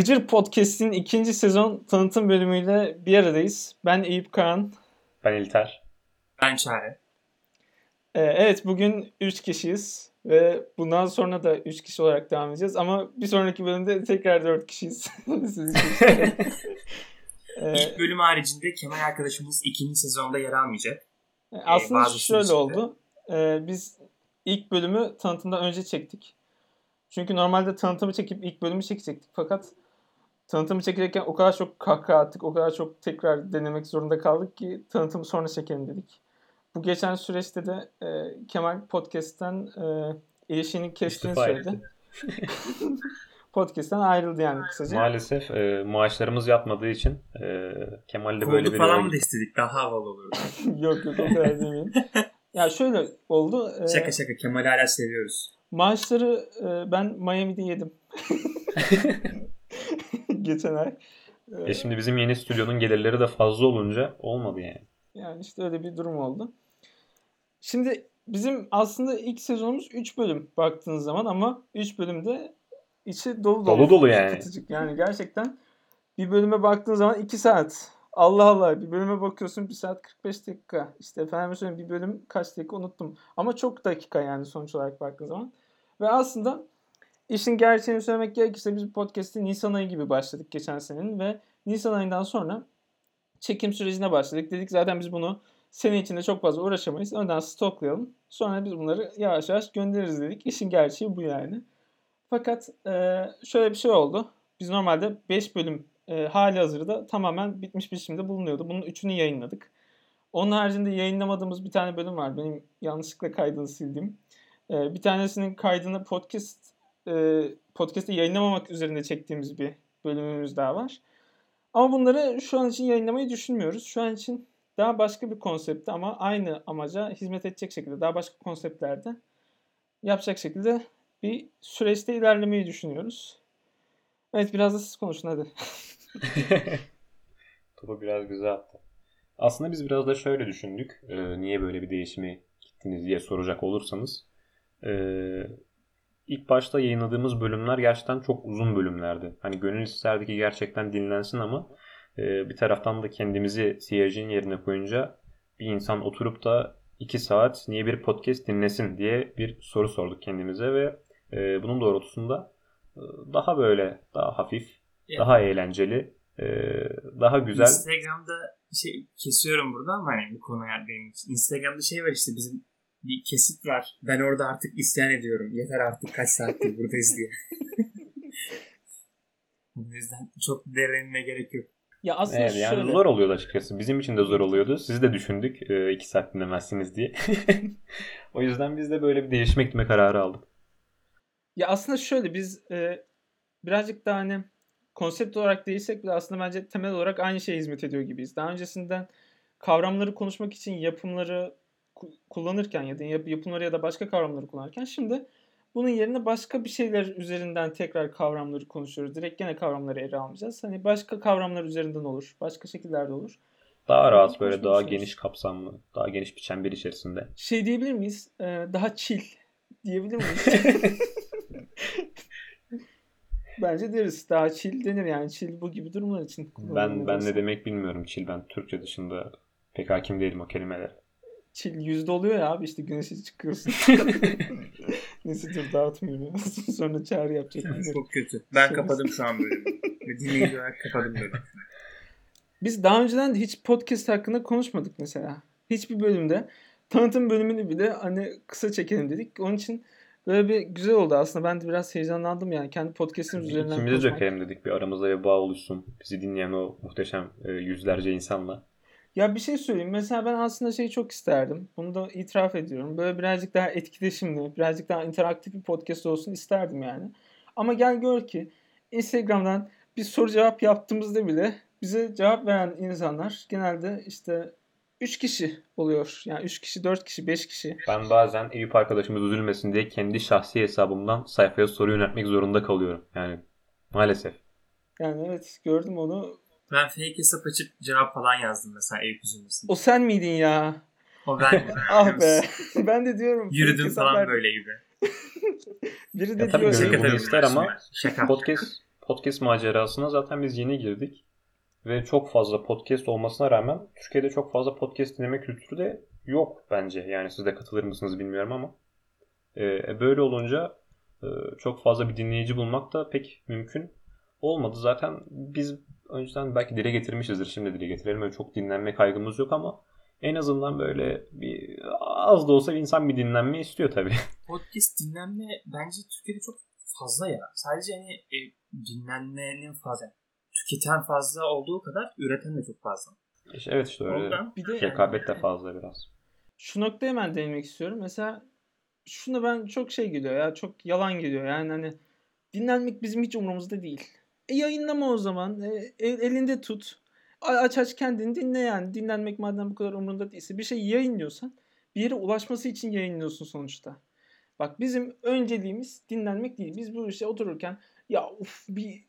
Gıcır Podcast'in ikinci sezon tanıtım bölümüyle bir aradayız. Ben Eyüp Kağan. Ben İlter. Ben Çare. Ee, evet bugün 3 kişiyiz. Ve bundan sonra da 3 kişi olarak devam edeceğiz. Ama bir sonraki bölümde tekrar 4 kişiyiz. Siz. Ee, İlk bölüm haricinde Kemal arkadaşımız ikinci sezonda yer almayacak. Aslında ee, şöyle oldu. Ee, biz ilk bölümü tanıtımdan önce çektik. Çünkü normalde tanıtımı çekip ilk bölümü çekecektik. Fakat tanıtımı çekerken o kadar çok kahkaha attık, o kadar çok tekrar denemek zorunda kaldık ki tanıtımı sonra çekelim dedik. Bu geçen süreçte de e, Kemal Podcast'ten e, ilişkini kestiğini söyledi. Podcast'ten ayrıldı yani kısaca. Maalesef e, maaşlarımız yatmadığı için e, Kemal'le böyle bir... falan mı istedik? Daha havalı olurdu. yok yok o kadar demeyeyim. ya şöyle oldu. E, şaka şaka Kemal'i hala seviyoruz. Maaşları e, ben Miami'de yedim. Geçen ay. E şimdi bizim yeni stüdyonun gelirleri de fazla olunca olmadı yani. Yani işte öyle bir durum oldu. Şimdi bizim aslında ilk sezonumuz 3 bölüm baktığınız zaman ama 3 bölümde içi dolu dolu. Dolu dolu yani. Tutucuk. Yani gerçekten bir bölüme baktığın zaman 2 saat. Allah Allah bir bölüme bakıyorsun 1 saat 45 dakika. İşte efendim söyleyeyim bir bölüm kaç dakika unuttum. Ama çok dakika yani sonuç olarak baktığın zaman. Ve aslında işin gerçeğini söylemek gerekirse biz podcast'i Nisan ayı gibi başladık geçen senenin ve Nisan ayından sonra çekim sürecine başladık. Dedik zaten biz bunu sene içinde çok fazla uğraşamayız. Önden stoklayalım. Sonra biz bunları yavaş yavaş göndeririz dedik. İşin gerçeği bu yani. Fakat e, şöyle bir şey oldu. Biz normalde 5 bölüm e, hali hazırda tamamen bitmiş biçimde bulunuyordu. Bunun 3'ünü yayınladık. Onun haricinde yayınlamadığımız bir tane bölüm var. Benim yanlışlıkla kaydını sildiğim. E, bir tanesinin kaydını podcast e, podcast'te yayınlamamak üzerinde çektiğimiz bir bölümümüz daha var. Ama bunları şu an için yayınlamayı düşünmüyoruz. Şu an için daha başka bir konsepte ama aynı amaca hizmet edecek şekilde daha başka konseptlerde yapacak şekilde bir süreçte ilerlemeyi düşünüyoruz. Evet biraz da siz konuşun hadi. Topu biraz güzel attı. Aslında biz biraz da şöyle düşündük. Ee, niye böyle bir değişimi gittiniz diye soracak olursanız. Ee, ilk başta yayınladığımız bölümler gerçekten çok uzun bölümlerdi. Hani gönül isterdi ki gerçekten dinlensin ama e, bir taraftan da kendimizi seyircinin yerine koyunca bir insan oturup da 2 saat niye bir podcast dinlesin diye bir soru sorduk kendimize ve e, bunun doğrultusunda e, daha böyle daha hafif, yani, daha eğlenceli, e, daha güzel. Instagram'da şey kesiyorum burada ama hani bu konuya benim. Instagram'da şey var işte bizim bir kesit var. Ben orada artık isyan ediyorum. Yeter artık kaç saattir buradayız diye. o yüzden çok derinme gerek yok. Ya aslında evet, yani şöyle... zor oluyordu açıkçası. Bizim için de zor oluyordu. Sizi de düşündük e, iki saat dinlemezsiniz diye. o yüzden biz de böyle bir değişime gitme kararı aldık. Ya aslında şöyle biz e, birazcık daha hani konsept olarak değilsek bile aslında bence temel olarak aynı şeye hizmet ediyor gibiyiz. Daha öncesinden kavramları konuşmak için yapımları kullanırken ya da yapımları ya da başka kavramları kullanırken şimdi bunun yerine başka bir şeyler üzerinden tekrar kavramları konuşuyoruz. Direkt gene kavramları ele almayacağız. Hani başka kavramlar üzerinden olur. Başka şekillerde olur. Daha rahat böyle daha geniş kapsamlı, daha geniş bir çember içerisinde. Şey diyebilir miyiz? Ee, daha chill diyebilir miyiz? Bence deriz. Daha chill denir yani. Chill bu gibi durumlar için. Ben ben ne demek bilmiyorum chill. Ben Türkçe dışında pek hakim değilim o kelimelere. Chill yüzde oluyor ya abi işte güneşe çıkıyorsun. Neyse dur dağıtmayayım. Sonra çağrı yapacak. Çok kötü. Ben Sonra... kapadım şu an bölümü. Ve dinleyici olarak kapadım bölümü. Biz daha önceden de hiç podcast hakkında konuşmadık mesela. Hiçbir bölümde. Tanıtım bölümünü bile hani kısa çekelim dedik. Onun için böyle bir güzel oldu aslında. Ben de biraz heyecanlandım yani. Kendi podcast'imiz üzerinden İkimiz de dökelim dedik. Bir aramızda bir bağ oluşsun. Bizi dinleyen o muhteşem e, yüzlerce insanla. Ya bir şey söyleyeyim. Mesela ben aslında şeyi çok isterdim. Bunu da itiraf ediyorum. Böyle birazcık daha etkileşimli, birazcık daha interaktif bir podcast olsun isterdim yani. Ama gel gör ki Instagram'dan bir soru cevap yaptığımızda bile bize cevap veren insanlar genelde işte 3 kişi oluyor. Yani 3 kişi, 4 kişi, 5 kişi. Ben bazen Eyüp arkadaşımız üzülmesin diye kendi şahsi hesabımdan sayfaya soru yöneltmek zorunda kalıyorum. Yani maalesef. Yani evet gördüm onu. Ben fake hesap açıp cevap falan yazdım mesela Eyüp üzülmesin. O sen miydin ya? O ben. ah be. ben de diyorum. Yürüdüm falan böyle gibi. Biri de Ya tabii diyor tabii. ister ama Şaka. podcast podcast macerasına zaten biz yeni girdik. Ve çok fazla podcast olmasına rağmen Türkiye'de çok fazla podcast dinleme kültürü de yok bence. Yani siz de katılır mısınız bilmiyorum ama. Ee, böyle olunca e, çok fazla bir dinleyici bulmak da pek mümkün olmadı. Zaten biz önceden belki dile getirmişizdir. Şimdi dile getirelim. Öyle çok dinlenme kaygımız yok ama en azından böyle bir az da olsa bir insan bir dinlenme istiyor tabii. Podcast dinlenme bence Türkiye'de çok fazla ya. Sadece hani e, dinlenmenin fazla. Tüketen fazla olduğu kadar üreten de çok fazla. İşte evet işte öyle. Ondan bir de Rekabet de fazla biraz. şu noktaya hemen değinmek istiyorum. Mesela şuna ben çok şey geliyor ya çok yalan geliyor. Yani hani dinlenmek bizim hiç umurumuzda değil. E yayınlama o zaman. E, el- elinde tut. Aç aç kendini dinle yani. Dinlenmek madem bu kadar umurunda değilse bir şey yayınlıyorsan bir yere ulaşması için yayınlıyorsun sonuçta. Bak bizim önceliğimiz dinlenmek değil. Biz bu işte otururken ya uf bir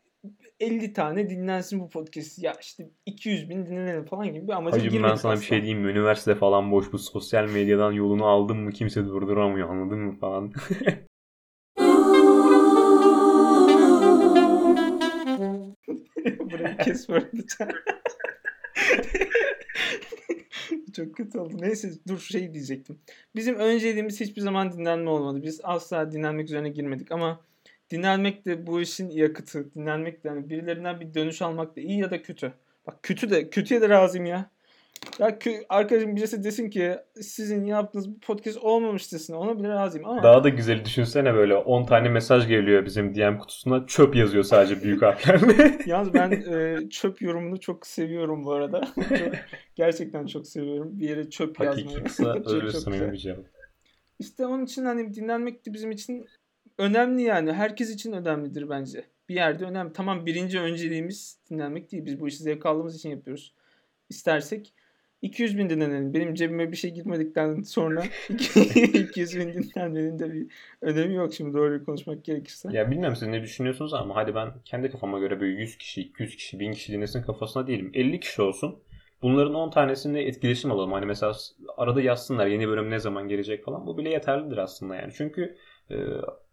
50 tane dinlensin bu podcast. Ya işte 200 bin dinlenelim falan gibi bir amaca Hacım ben girmedik sana bir asla. şey diyeyim mi? Üniversite falan boş. Bu sosyal medyadan yolunu aldın mı kimse durduramıyor anladın mı falan. Burayı kes böyle. Çok kötü oldu. Neyse dur şey diyecektim. Bizim önceliğimiz hiçbir zaman dinlenme olmadı. Biz asla dinlenmek üzerine girmedik ama dinlenmek de bu işin yakıtı. Dinlenmek de yani birilerinden bir dönüş almak da iyi ya da kötü. Bak kötü de kötüye de razıyım ya. Ya kö- arkadaşım birisi desin ki sizin yaptığınız bu podcast olmamış desin. Ona bile razıyım ama Daha da güzeli düşünsene böyle 10 tane mesaj geliyor bizim DM kutusuna. Çöp yazıyor sadece büyük harflerle. Yalnız ben e, çöp yorumunu çok seviyorum bu arada. Çok- gerçekten çok seviyorum. Bir yere çöp yazmayı. Hakiki kısa Çok- öyle samimi bir cevap. İşte onun için hani dinlenmek de bizim için önemli yani. Herkes için önemlidir bence. Bir yerde önemli. Tamam birinci önceliğimiz dinlenmek değil. Biz bu işi zevk aldığımız için yapıyoruz. İstersek 200 bin dinlenelim. Benim cebime bir şey girmedikten sonra 200 bin dinlenmenin de bir önemi yok şimdi doğruyu konuşmak gerekirse. Ya bilmiyorum siz ne düşünüyorsunuz ama hadi ben kendi kafama göre böyle 100 kişi, 200 kişi, 1000 kişi dinlesin kafasına değilim. 50 kişi olsun. Bunların 10 tanesinde etkileşim alalım. Hani mesela arada yazsınlar yeni bölüm ne zaman gelecek falan. Bu bile yeterlidir aslında yani. Çünkü e,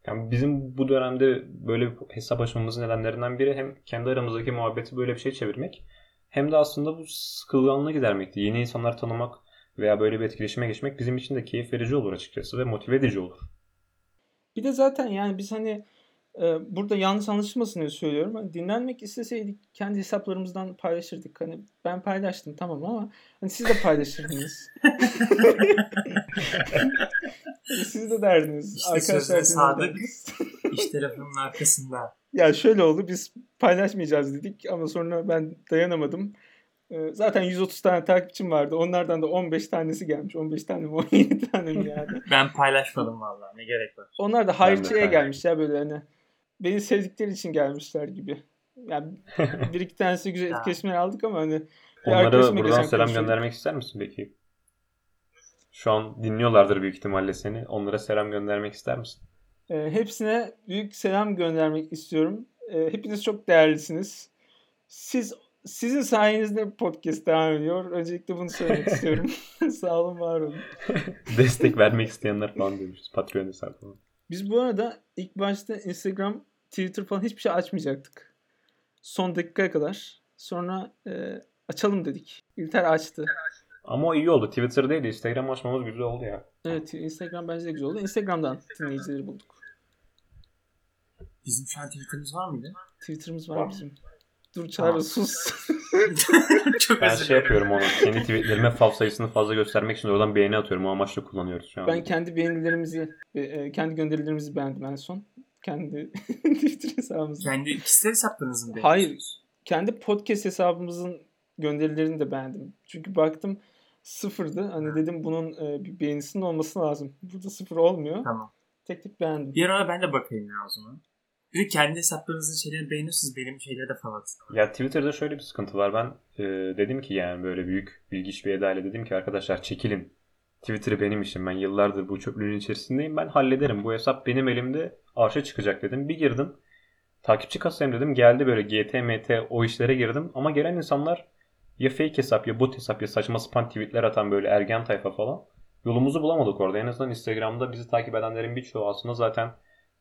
yani bizim bu dönemde böyle bir hesap açmamızın nedenlerinden biri hem kendi aramızdaki muhabbeti böyle bir şey çevirmek hem de aslında bu sıkılganlığı gidermekti. Yeni insanlar tanımak veya böyle bir etkileşime geçmek bizim için de keyif verici olur açıkçası ve motive edici olur. Bir de zaten yani biz hani e, burada yanlış anlaşılmasın diye söylüyorum. Hani dinlenmek isteseydik kendi hesaplarımızdan paylaşırdık. Hani ben paylaştım tamam ama hani siz de paylaşırdınız. Siz de derdiniz. İşte sözüne siz de sadık. İş telefonun arkasında. Ya şöyle oldu biz paylaşmayacağız dedik ama sonra ben dayanamadım. E, Zaten 130 tane takipçim vardı. Onlardan da 15 tanesi gelmiş. 15 tane mi 17 tane mi yani? Ben paylaşmadım vallahi. Ne gerek var? Onlar da paylaştım. gelmiş ya böyle hani. Beni sevdikleri için gelmişler gibi. Yani bir iki tanesi güzel etkileşimler aldık ama hani bir Onlara buradan selam göndermek ister misin peki? Şu an dinliyorlardır büyük ihtimalle seni. Onlara selam göndermek ister misin? Ee, hepsine büyük selam göndermek istiyorum. Ee, hepiniz çok değerlisiniz. Siz sizin sayenizde podcast devam ediyor. Öncelikle bunu söylemek istiyorum. Sağ olun, var olun. Destek vermek isteyenler falan demişiz. Patreon hesabı falan. Biz bu arada ilk başta Instagram, Twitter falan hiçbir şey açmayacaktık. Son dakikaya kadar. Sonra e, açalım dedik. İlter açtı. Ama o iyi oldu. Twitter değil de Instagram açmamız güzel oldu ya. Evet Instagram bence de güzel oldu. Instagram'dan dinleyicileri bulduk. Bizim şu an Twitter'ımız var mıydı? Twitter'ımız var Var. bizim. Dur Çağrı sus. Çok Ben şey yapıyorum onu. Kendi tweetlerime fav sayısını fazla göstermek için oradan beğeni atıyorum. O amaçla kullanıyoruz şu an. ben kendi beğenilerimizi, e, e, kendi gönderilerimizi beğendim en son. Kendi Twitter hesabımızı. Kendi kişisel hesaplarınızı mı Hayır. Kendi podcast hesabımızın gönderilerini de beğendim. Çünkü baktım sıfırdı. Hani dedim bunun e, bir beğenisinin olması lazım. Burada sıfır olmuyor. Tamam. Tek tek beğendim. Bir ara ben de bakayım ya o zaman. Bir de kendi hesaplarınızın şeyleri beğeniyorsunuz. Benim şeyleri de falan. Ya Twitter'da şöyle bir sıkıntı var. Ben e, dedim ki yani böyle büyük bilgiç bir edayla dedim ki arkadaşlar çekilin. Twitter benim işim. Ben yıllardır bu çöplüğün içerisindeyim. Ben hallederim. Bu hesap benim elimde arşa çıkacak dedim. Bir girdim. Takipçi kasayım dedim. Geldi böyle GT, MT o işlere girdim. Ama gelen insanlar ya fake hesap ya bot hesap ya saçma sapan tweetler atan böyle ergen tayfa falan. yolumuzu bulamadık orada. En azından Instagram'da bizi takip edenlerin birçoğu aslında zaten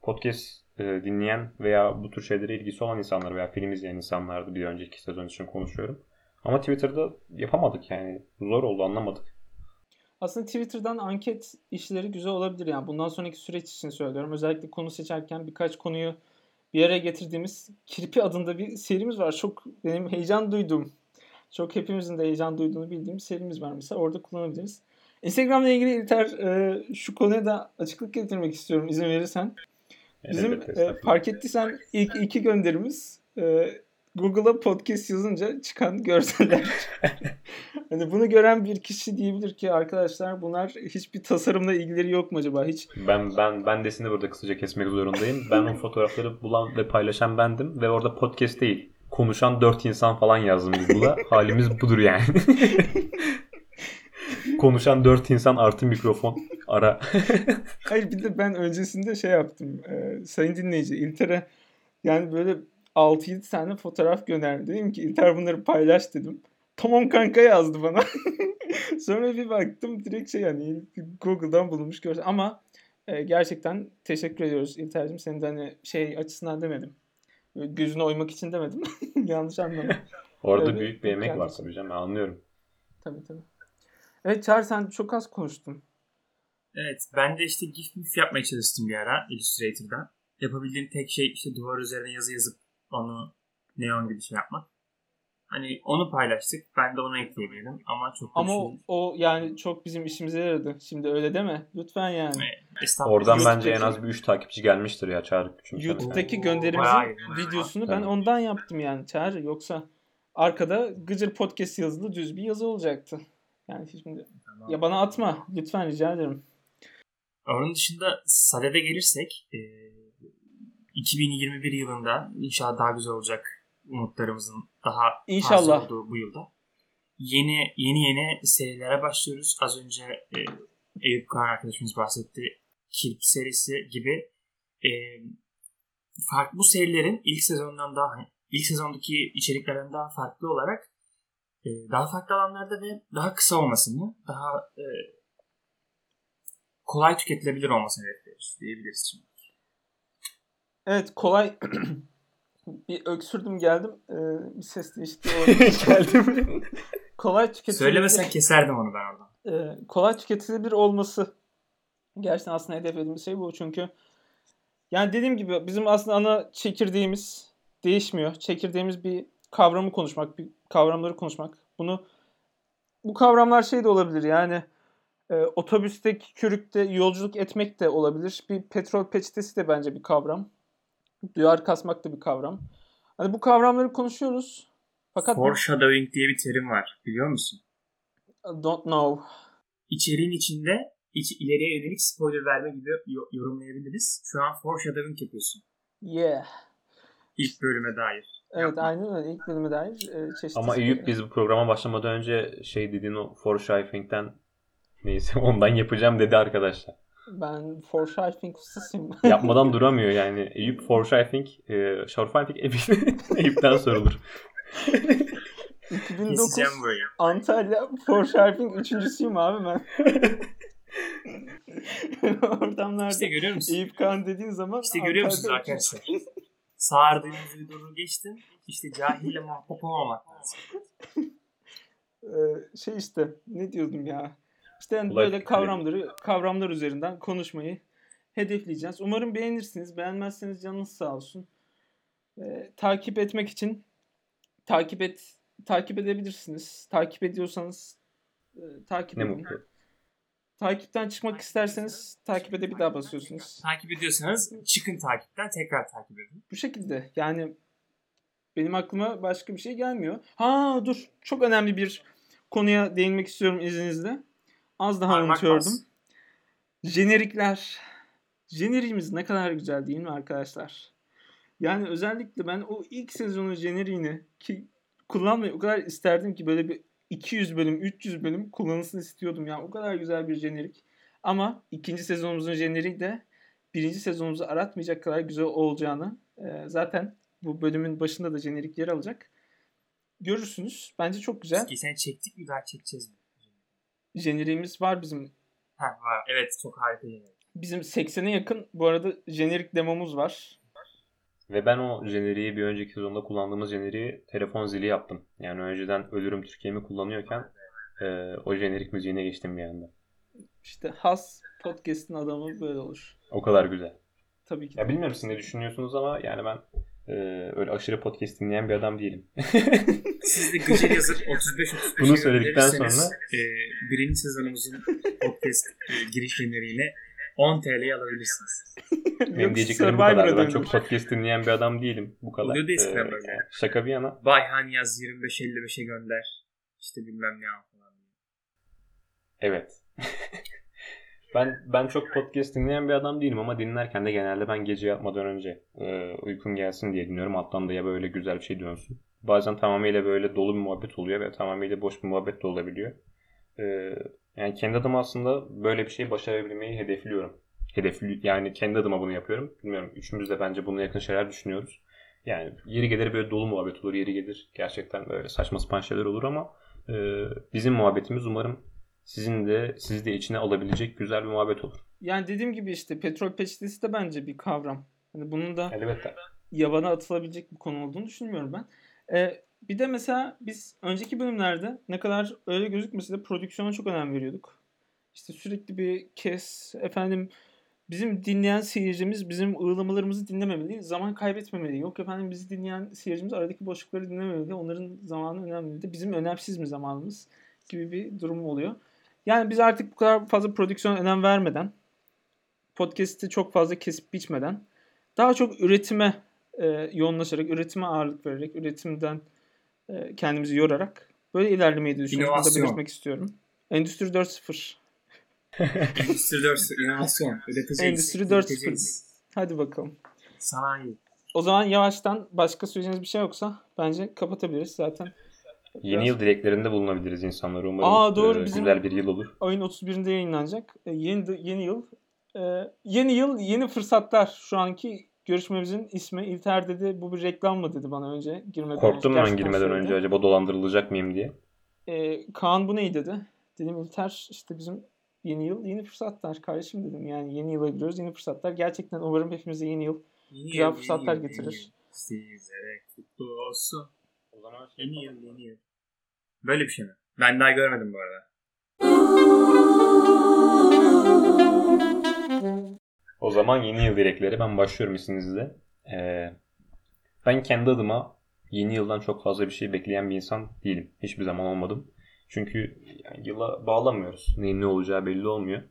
podcast e, dinleyen veya bu tür şeylere ilgisi olan insanlar veya film izleyen insanlardı bir önceki sezon için konuşuyorum. Ama Twitter'da yapamadık yani. Zor oldu anlamadık. Aslında Twitter'dan anket işleri güzel olabilir yani. Bundan sonraki süreç için söylüyorum. Özellikle konu seçerken birkaç konuyu bir araya getirdiğimiz Kirpi adında bir serimiz var. Çok benim heyecan duydum. Çok hepimizin de heyecan duyduğunu bildiğim serimiz var mesela. Orada kullanabiliriz. Instagram'la ilgili İlter e, şu konuya da açıklık getirmek istiyorum izin verirsen. Bizim e, fark ettiysen ilk iki gönderimiz e, Google'a podcast yazınca çıkan görseller. hani bunu gören bir kişi diyebilir ki arkadaşlar bunlar hiçbir tasarımla ilgileri yok mu acaba? Hiç Ben ben ben de seni burada kısaca kesmek zorundayım. Ben o fotoğrafları bulan ve paylaşan bendim ve orada podcast değil. Konuşan dört insan falan yazdım Google'a. Halimiz budur yani. Konuşan dört insan artı mikrofon ara. Hayır bir de ben öncesinde şey yaptım. E, sayın dinleyici İlter'e yani böyle 6-7 tane fotoğraf gönderdim. Dedim ki İlter bunları paylaş dedim. Tamam kanka yazdı bana. Sonra bir baktım direkt şey yani Google'dan bulunmuş görsel. Ama e, gerçekten teşekkür ediyoruz İlter'cim. Senin de hani şey açısından demedim. Gözüne oymak için demedim. Yanlış anlama. Orada Evet, büyük bir emek var kendisi. tabii canım ben anlıyorum. tabii tabii. Evet Çağrı sen çok az konuştun. Evet ben de işte GIF MIF yapmaya çalıştım bir ara Illustrator'da. Yapabildiğim tek şey işte duvar üzerine yazı yazıp onu neon gibi şey yapmak. Hani onu paylaştık. Ben de onu ekleyebilirim ama çok Ama o, o yani çok bizim işimize yaradı. Şimdi öyle deme. Lütfen yani. Evet, estağfurullah. Oradan YouTube'daki- bence en az bir 3 takipçi gelmiştir ya Çağrı çünkü. YouTube'daki Oo, gönderimizin bayağı videosunu ben Evet. ondan yaptım yani Çağrı. Yoksa arkada Gıcır Podcast yazılı düz bir yazı olacaktı. Yani şimdi Tamam. ya bana atma lütfen rica ederim. Onun dışında Sade'de gelirsek e, 2021 yılında inşallah daha güzel olacak umutlarımızın daha İnşallah. olduğu bu yılda. Yeni yeni yeni serilere başlıyoruz. Az önce e, Eyüp Kağan arkadaşımız bahsetti. Kirp serisi gibi e, farklı bu serilerin ilk sezondan daha ilk sezondaki içeriklerden daha farklı olarak e, daha farklı alanlarda ve daha kısa olmasını, daha e, kolay tüketilebilir olmasını hedefliyoruz diyebiliriz şimdi. Evet kolay bir öksürdüm geldim. Ee, bir ses değişti. geldim. kolay tüketilebilir. Söylemesen keserdim onu ben oradan. e, kolay tüketilebilir olması gerçekten aslında hedeflediğimiz şey bu. Çünkü yani dediğim gibi bizim aslında ana çekirdeğimiz değişmiyor. Çekirdeğimiz bir kavramı konuşmak, bir kavramları konuşmak. Bunu bu kavramlar şey de olabilir yani e, otobüste, kürükte yolculuk etmek de olabilir. Bir petrol peçetesi de bence bir kavram. Duyar kasmak da bir kavram. Hani bu kavramları konuşuyoruz. Fakat Foreshadowing diye bir terim var. Biliyor musun? don't know. İçeriğin içinde iç, ileriye yönelik spoiler verme gibi yo- yorumlayabiliriz. Şu an foreshadowing yapıyorsun. Yeah. İlk bölüme dair. Evet Yapma. aynen öyle. İlk bölüme dair e, çeşitli Ama Eyüp biz bu programa başlamadan önce şey dediğin o foreshadowing'den neyse ondan yapacağım dedi arkadaşlar. Ben foreshadowing ustasıyım. Yapmadan duramıyor yani. Eyüp foreshadowing, e, foreshadowing Eyüp'ten sorulur. 2009 Keseceğim burayı. Antalya foreshadowing üçüncüsüyüm abi ben. Ortamlarda İşte görüyor musun? Eyüp Kağan dediğin zaman İşte görüyor musunuz arkadaşlar? Sağırdığınız bir doğru geçtin. İşte cahille muhatap olmamak lazım. Ee, şey işte ne diyordum ya. İşte yani Olay böyle kavramları kavramlar üzerinden konuşmayı hedefleyeceğiz. Umarım beğenirsiniz. Beğenmezseniz canınız sağ olsun. Ee, takip etmek için takip et takip edebilirsiniz. Takip ediyorsanız e, takip Ne edin. mutlu. Takipten çıkmak isterseniz takibe de bir daha basıyorsunuz. Takip ediyorsanız çıkın takipten tekrar takip edin. Bu şekilde yani benim aklıma başka bir şey gelmiyor. Ha dur çok önemli bir konuya değinmek istiyorum izninizle. Az daha Parmak unutuyordum. bas. Jenerikler. Jeneriğimiz ne kadar güzel değil mi arkadaşlar? Yani özellikle ben o ilk sezonun jeneriğini ki kullanmayı o kadar isterdim ki böyle bir 200 bölüm, 300 bölüm kullanılsın istiyordum ya. O kadar güzel bir jenerik. Ama ikinci sezonumuzun jeneriği de birinci sezonumuzu aratmayacak kadar güzel olacağını e, zaten bu bölümün başında da jenerik yer alacak. Görürsünüz. Bence çok güzel. Geçen çektik mi daha çekeceğiz mi? Jeneriğimiz var bizim Ha var. Evet çok harika jenerik. Bizim 80'e yakın bu arada jenerik demomuz var. Ve ben o jeneriği bir önceki sezonda kullandığımız jeneriği telefon zili yaptım. Yani önceden Ölürüm Türkiye'mi kullanıyorken e, o jenerik müziğine geçtim bir anda. İşte has podcast'in adamı böyle olur. O kadar güzel. Tabii ki. Ya bilmiyorum siz ne düşünüyorsunuz ama yani ben e, öyle aşırı podcast dinleyen bir adam değilim. Siz de gıcır yazıp 35-35 Bunu söyledikten sonra e, birinci sezonumuzun podcast e, giriş jeneriğine 10 TL'ye alabilirsiniz. Benim diyeceklerim bu kadar. Ben çok podcast dinleyen bir adam değilim. Bu kadar. Oluyor da eskiden Ee, böyle. yani şaka bir yana. Bayhan yaz 25-55'e gönder. İşte bilmem ne al falan. Evet. ben ben çok podcast dinleyen bir adam değilim ama dinlerken de genelde ben gece yatmadan önce e, uykum gelsin diye dinliyorum. Alttan da ya böyle güzel bir şey dönsün. Bazen tamamıyla böyle dolu bir muhabbet oluyor ve tamamıyla boş bir muhabbet de olabiliyor. E, yani kendi adıma aslında böyle bir şey başarabilmeyi hedefliyorum. Hedefli yani kendi adıma bunu yapıyorum. Bilmiyorum üçümüz de bence buna yakın şeyler düşünüyoruz. Yani yeri gelir böyle dolu muhabbet olur, yeri gelir gerçekten böyle saçma sapan şeyler olur ama e, bizim muhabbetimiz umarım sizin de sizi de içine alabilecek güzel bir muhabbet olur. Yani dediğim gibi işte petrol peçetesi de bence bir kavram. Hani bunun da Elbette. yabana atılabilecek bir konu olduğunu düşünmüyorum ben. Ee, bir de mesela biz önceki bölümlerde ne kadar öyle gözükmese de prodüksiyona çok önem veriyorduk. İşte sürekli bir kes efendim bizim dinleyen seyircimiz bizim ığlamalarımızı dinlememeli, zaman kaybetmemeli. Yok efendim bizi dinleyen seyircimiz aradaki boşlukları dinlememeli. Onların zamanı önemli bizim önemsiz mi zamanımız gibi bir durum oluyor. Yani biz artık bu kadar fazla prodüksiyona önem vermeden podcast'i çok fazla kesip biçmeden daha çok üretime e, yoğunlaşarak, üretime ağırlık vererek, üretimden e, kendimizi yorarak böyle ilerlemeyi düşünüyorum. Bunu da belirtmek istiyorum. Endüstri 4.0. Endüstri 4 inovasyon. Üreteceğiz. Endüstri 4.0. üreteceğiz. Hadi bakalım. Sanayi. O zaman yavaştan başka söyleyeceğiniz bir şey yoksa bence kapatabiliriz zaten. Yeni yıl dileklerinde bulunabiliriz insanlara. Umarım Aa, doğru, e, bizim- güzel bir yıl olur. Ayın 31'inde yayınlanacak. E, yeni, yeni yıl. E, yeni yıl, yeni fırsatlar. Şu anki görüşmemizin ismi. İlter dedi bu bir reklam mı dedi bana önce girmeden Korktum önce. ben girmeden söyledi. önce acaba dolandırılacak mıyım diye. E, Kaan bu ney dedi. Dedim İlter işte bizim yeni yıl yeni fırsatlar kardeşim dedim. Yani yeni yıla giriyoruz yeni fırsatlar. Gerçekten umarım hepimize yeni yıl Yeni Güzel yıl, fırsatlar yeni yıl, getirir. yeni yıl. Sizlere kutlu olsun. O zaman Yeni yıl, yeni yıl. Böyle bir şey mi? Ben daha görmedim bu arada. O zaman yeni yıl dilekleri ben başlıyorum izninizle. Ee, ben kendi adıma yeni yıldan çok fazla bir şey bekleyen bir insan değilim. Hiçbir zaman olmadım. Çünkü yani yıla bağlamıyoruz. Neyin ne olacağı belli olmuyor.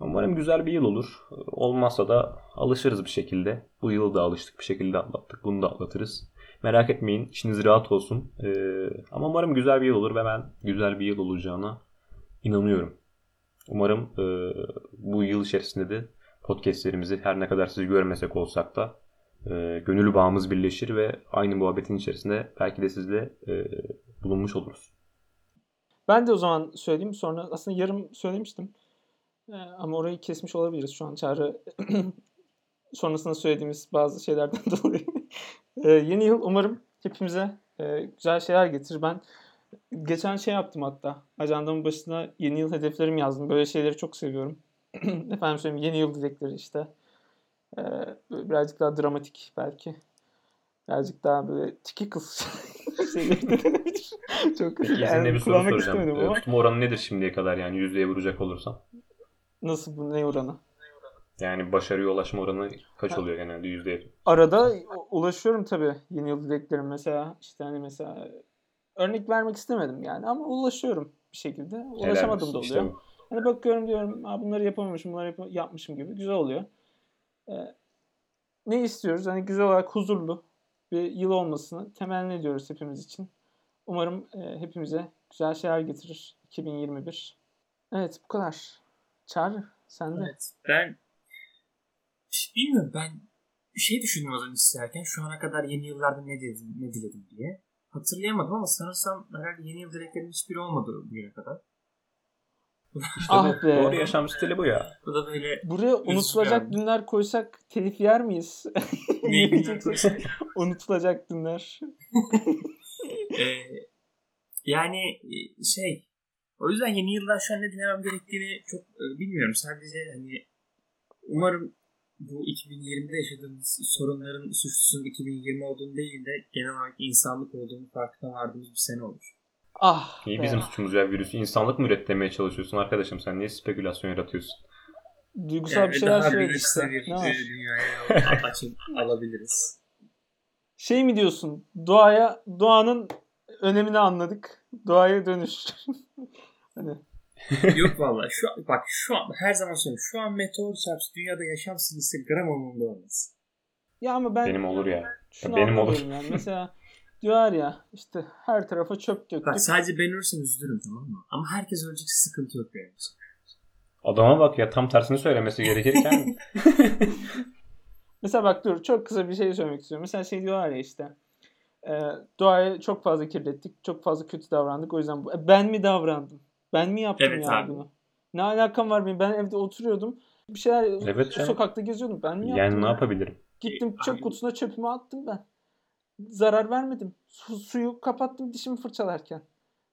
Umarım güzel bir yıl olur. Olmazsa da alışırız bir şekilde. Bu yılı da alıştık bir şekilde atlattık. Bunu da atlatırız. Merak etmeyin. işiniz rahat olsun. Ee, ama umarım güzel bir yıl olur ve ben güzel bir yıl olacağına inanıyorum. Umarım e, bu yıl içerisinde de podcastlerimizi her ne kadar sizi görmesek olsak da e, gönül bağımız birleşir ve aynı muhabbetin içerisinde belki de sizle e, bulunmuş oluruz. Ben de o zaman söyleyeyim. Sonra aslında yarım söylemiştim. Ee, ama orayı kesmiş olabiliriz şu an çağrı. sonrasında söylediğimiz bazı şeylerden dolayı. Ee, yeni yıl umarım hepimize e, güzel şeyler getirir. Ben geçen şey yaptım hatta. Ajandamın başına yeni yıl hedeflerim yazdım. Böyle şeyleri çok seviyorum. Efendim söyleyeyim yeni yıl dilekleri işte. Ee, birazcık daha dramatik belki. Birazcık daha böyle tiki kız şeyleri. Çok izninle bir soru soracağım. E, ama. Tutma oranı nedir şimdiye kadar yani yüzdeye vuracak olursan? Nasıl bu ne oranı? Yani başarıya ulaşma oranı kaç Ha. oluyor genelde yüzdeye? Arada ulaşıyorum tabii yeni yıl dileklerim mesela işte hani mesela örnek vermek istemedim yani ama ulaşıyorum bir şekilde. Ulaşamadım da oluyor. İşte bu. Hani bakıyorum diyorum Aa, bunları yapamamışım, bunları yap- yapmışım gibi güzel oluyor. Ee, ne istiyoruz? Hani güzel olarak huzurlu bir yıl olmasını temenni ediyoruz hepimiz için. Umarım e, hepimize güzel şeyler getirir 2021. Evet bu kadar. Çağrı sen de. Evet. Ben bilmiyorum ben bir şey düşündüm az önce isterken şu ana kadar yeni yıllarda ne dedim, ne diledim diye. Hatırlayamadım ama sanırsam herhalde yeni yıl dileklerim hiçbiri olmadı bugüne kadar. İşte Ah bu. be. Doğru yaşam stili bu ya. Bu da böyle Buraya unutulacak Üzgünüm. günler koysak telif yer miyiz? ne Niye günler diyeceksin? Unutulacak günler. Ee, yani e, şey O yüzden yeni yılda şu an ne dilemem gerektiğini çok e, bilmiyorum. Sadece hani umarım bu 2020'de yaşadığımız sorunların suçlusunun 2020 olduğunu değil de genel olarak insanlık olduğunu farkına vardığımız bir sene olur. Ah. İyi be. bizim suçumuz ya virüsü insanlık mı üretmeye çalışıyorsun arkadaşım sen niye spekülasyon yaratıyorsun? Duygusal Yani bir şeyler daha söyle bilinçli işte. bir e, dünyaya alabiliriz. Şey mi diyorsun? Doğaya, doğanın önemini anladık. Doğaya dönüş. hani Yok valla şu an, bak şu an her zaman söylüyorum. Şu an meteor çarpsa dünyada yaşam sınırı gram umurumda olmaz. ya ama ben Benim olur ya. şunu benim anlamıyorum yani. Mesela diyorlar ya işte her tarafa çöp döktük. Bak sadece ben ölürsem üzülürüm tamam mı? Ama herkes ölecek sıkıntı yok benim için. Adama bak ya tam tersini söylemesi gerekirken Mesela bak dur çok kısa bir şey söylemek istiyorum. Mesela şey diyorlar ya işte e, doğayı çok fazla kirlettik, çok fazla kötü davrandık. O yüzden bu, e, ben mi davrandım? Ben mi yaptım Evet yani abi. bunu? Ne alakam var benim? Ben evde oturuyordum. Bir şeyler Evet canım. sokakta geziyordum. Ben mi yaptım? yani ne ya? yapabilirim? Gittim E, çöp kutusuna çöpümü attım ben. Zarar vermedim. Su, suyu kapattım dişimi fırçalarken.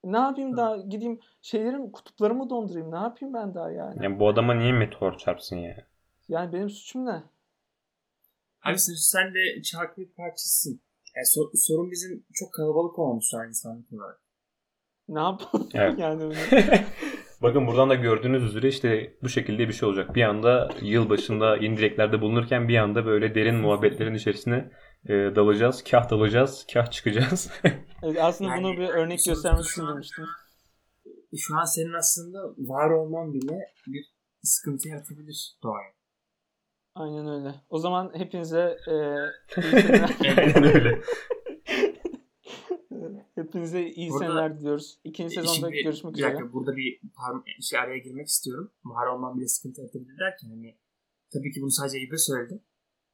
Ne yapayım daha gideyim şeylerim kutuplarımı dondurayım. Ne yapayım ben daha yani? Yani bu adama niye meteor çarpsın ya? Yani benim suçum ne? Abi sen, sen de çarkı bir parçasısın. Yani sor- sorun bizim çok kalabalık olmamız şu an insanlık olarak. Ne yapalım Evet. yani? öyle. Bakın buradan da gördüğünüz üzere işte bu şekilde bir şey olacak. Bir anda yıl başında yeni dileklerde bulunurken bir anda böyle derin muhabbetlerin içerisine e, dalacağız. Kah dalacağız, kah çıkacağız. Evet, aslında Yani bunu bir örnek göstermek için demiştim. Şu an senin aslında var olman bile bir sıkıntı yaratabilir doğaya. Aynen öyle. O zaman hepinize e, Aynen öyle. Hepinize iyi Burada- seneler diliyoruz. İkinci E, sezonda şimdi görüşmek bir üzere. dakika, burada bir şey araya girmek istiyorum. Var olman bile sıkıntı yaratabilir derken hani tabii ki bunu sadece İbre söyledim.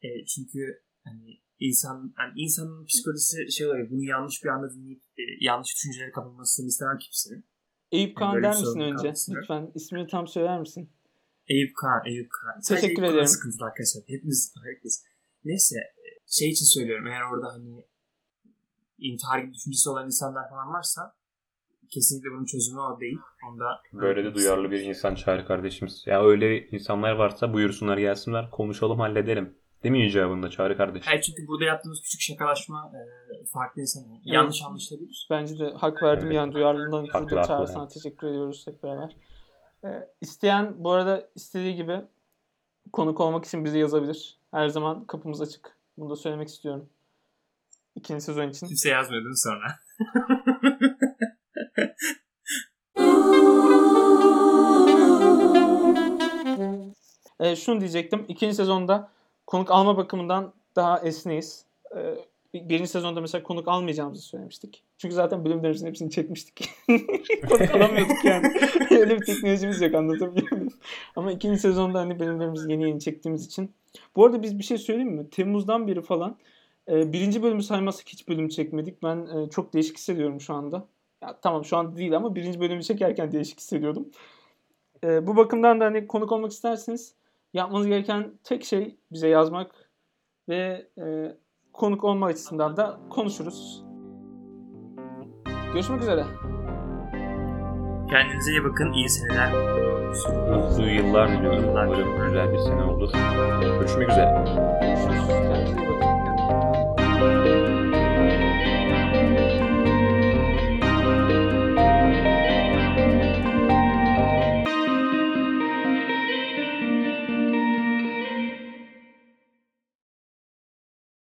E, çünkü hani insan yani insanın psikolojisi şey oluyor. Bunu yanlış bir anda dinleyip e, yanlış düşüncelere kapılmasını istemem kimsenin. Eyüp Kaan böyle der bir misin önce? kalmasın. Lütfen ismini tam söyler misin? Eyüp Kaan, Eyüp. Sadece Teşekkür Eyüp ederim. sıkıntılı arkadaşlar. Hepimiz, herkes. Neyse e, şey için söylüyorum. Eğer orada hani intihar gibi düşüncesi olan insanlar falan varsa kesinlikle bunun çözümü o değil. Onda Böyle de duyarlı bir insan çağır kardeşimiz. Ya öyle insanlar varsa buyursunlar gelsinler konuşalım halledelim. Değil mi icabında çağrı kardeş? Hayır çünkü burada yaptığımız küçük şakalaşma e, farklı insanlar. Yanlış anlaşılabilir. Bence de hak verdim Evet. yani duyarlılığından ötürü Haklı, Çağrı yani. sana teşekkür ediyoruz hep beraber. Ee, isteyen bu arada istediği gibi konuk olmak için bizi yazabilir. Her zaman kapımız açık. Bunu da söylemek istiyorum. İkinci sezon için. Kimse yazmıyor değil mi sonra? Ee, şunu diyecektim. İkinci sezonda konuk alma bakımından daha esneyiz. Ee, birinci sezonda mesela konuk almayacağımızı söylemiştik. Çünkü zaten bölümlerimizin hepsini çekmiştik. konuk alamıyorduk yani. Öyle bir teknolojimiz yok anlatabiliyor muyum? Ama ikinci sezonda hani bölümlerimizi yeni yeni çektiğimiz için. Bu arada biz bir şey söyleyeyim mi? Temmuz'dan beri falan e, birinci bölümü saymazsak hiç bölüm çekmedik. Ben e, çok değişik hissediyorum şu anda. Ya, tamam şu an değil ama birinci bölümü çekerken değişik hissediyordum. E, bu bakımdan da hani konuk olmak isterseniz yapmanız gereken tek şey bize yazmak ve e, konuk olma açısından da konuşuruz. Görüşmek üzere. Kendinize iyi bakın. İyi seneler. Mutlu yıllar diliyorum. Umarım güzel bir sene olur. Görüşmek üzere. Görüşürüz. Kendinize iyi bakın.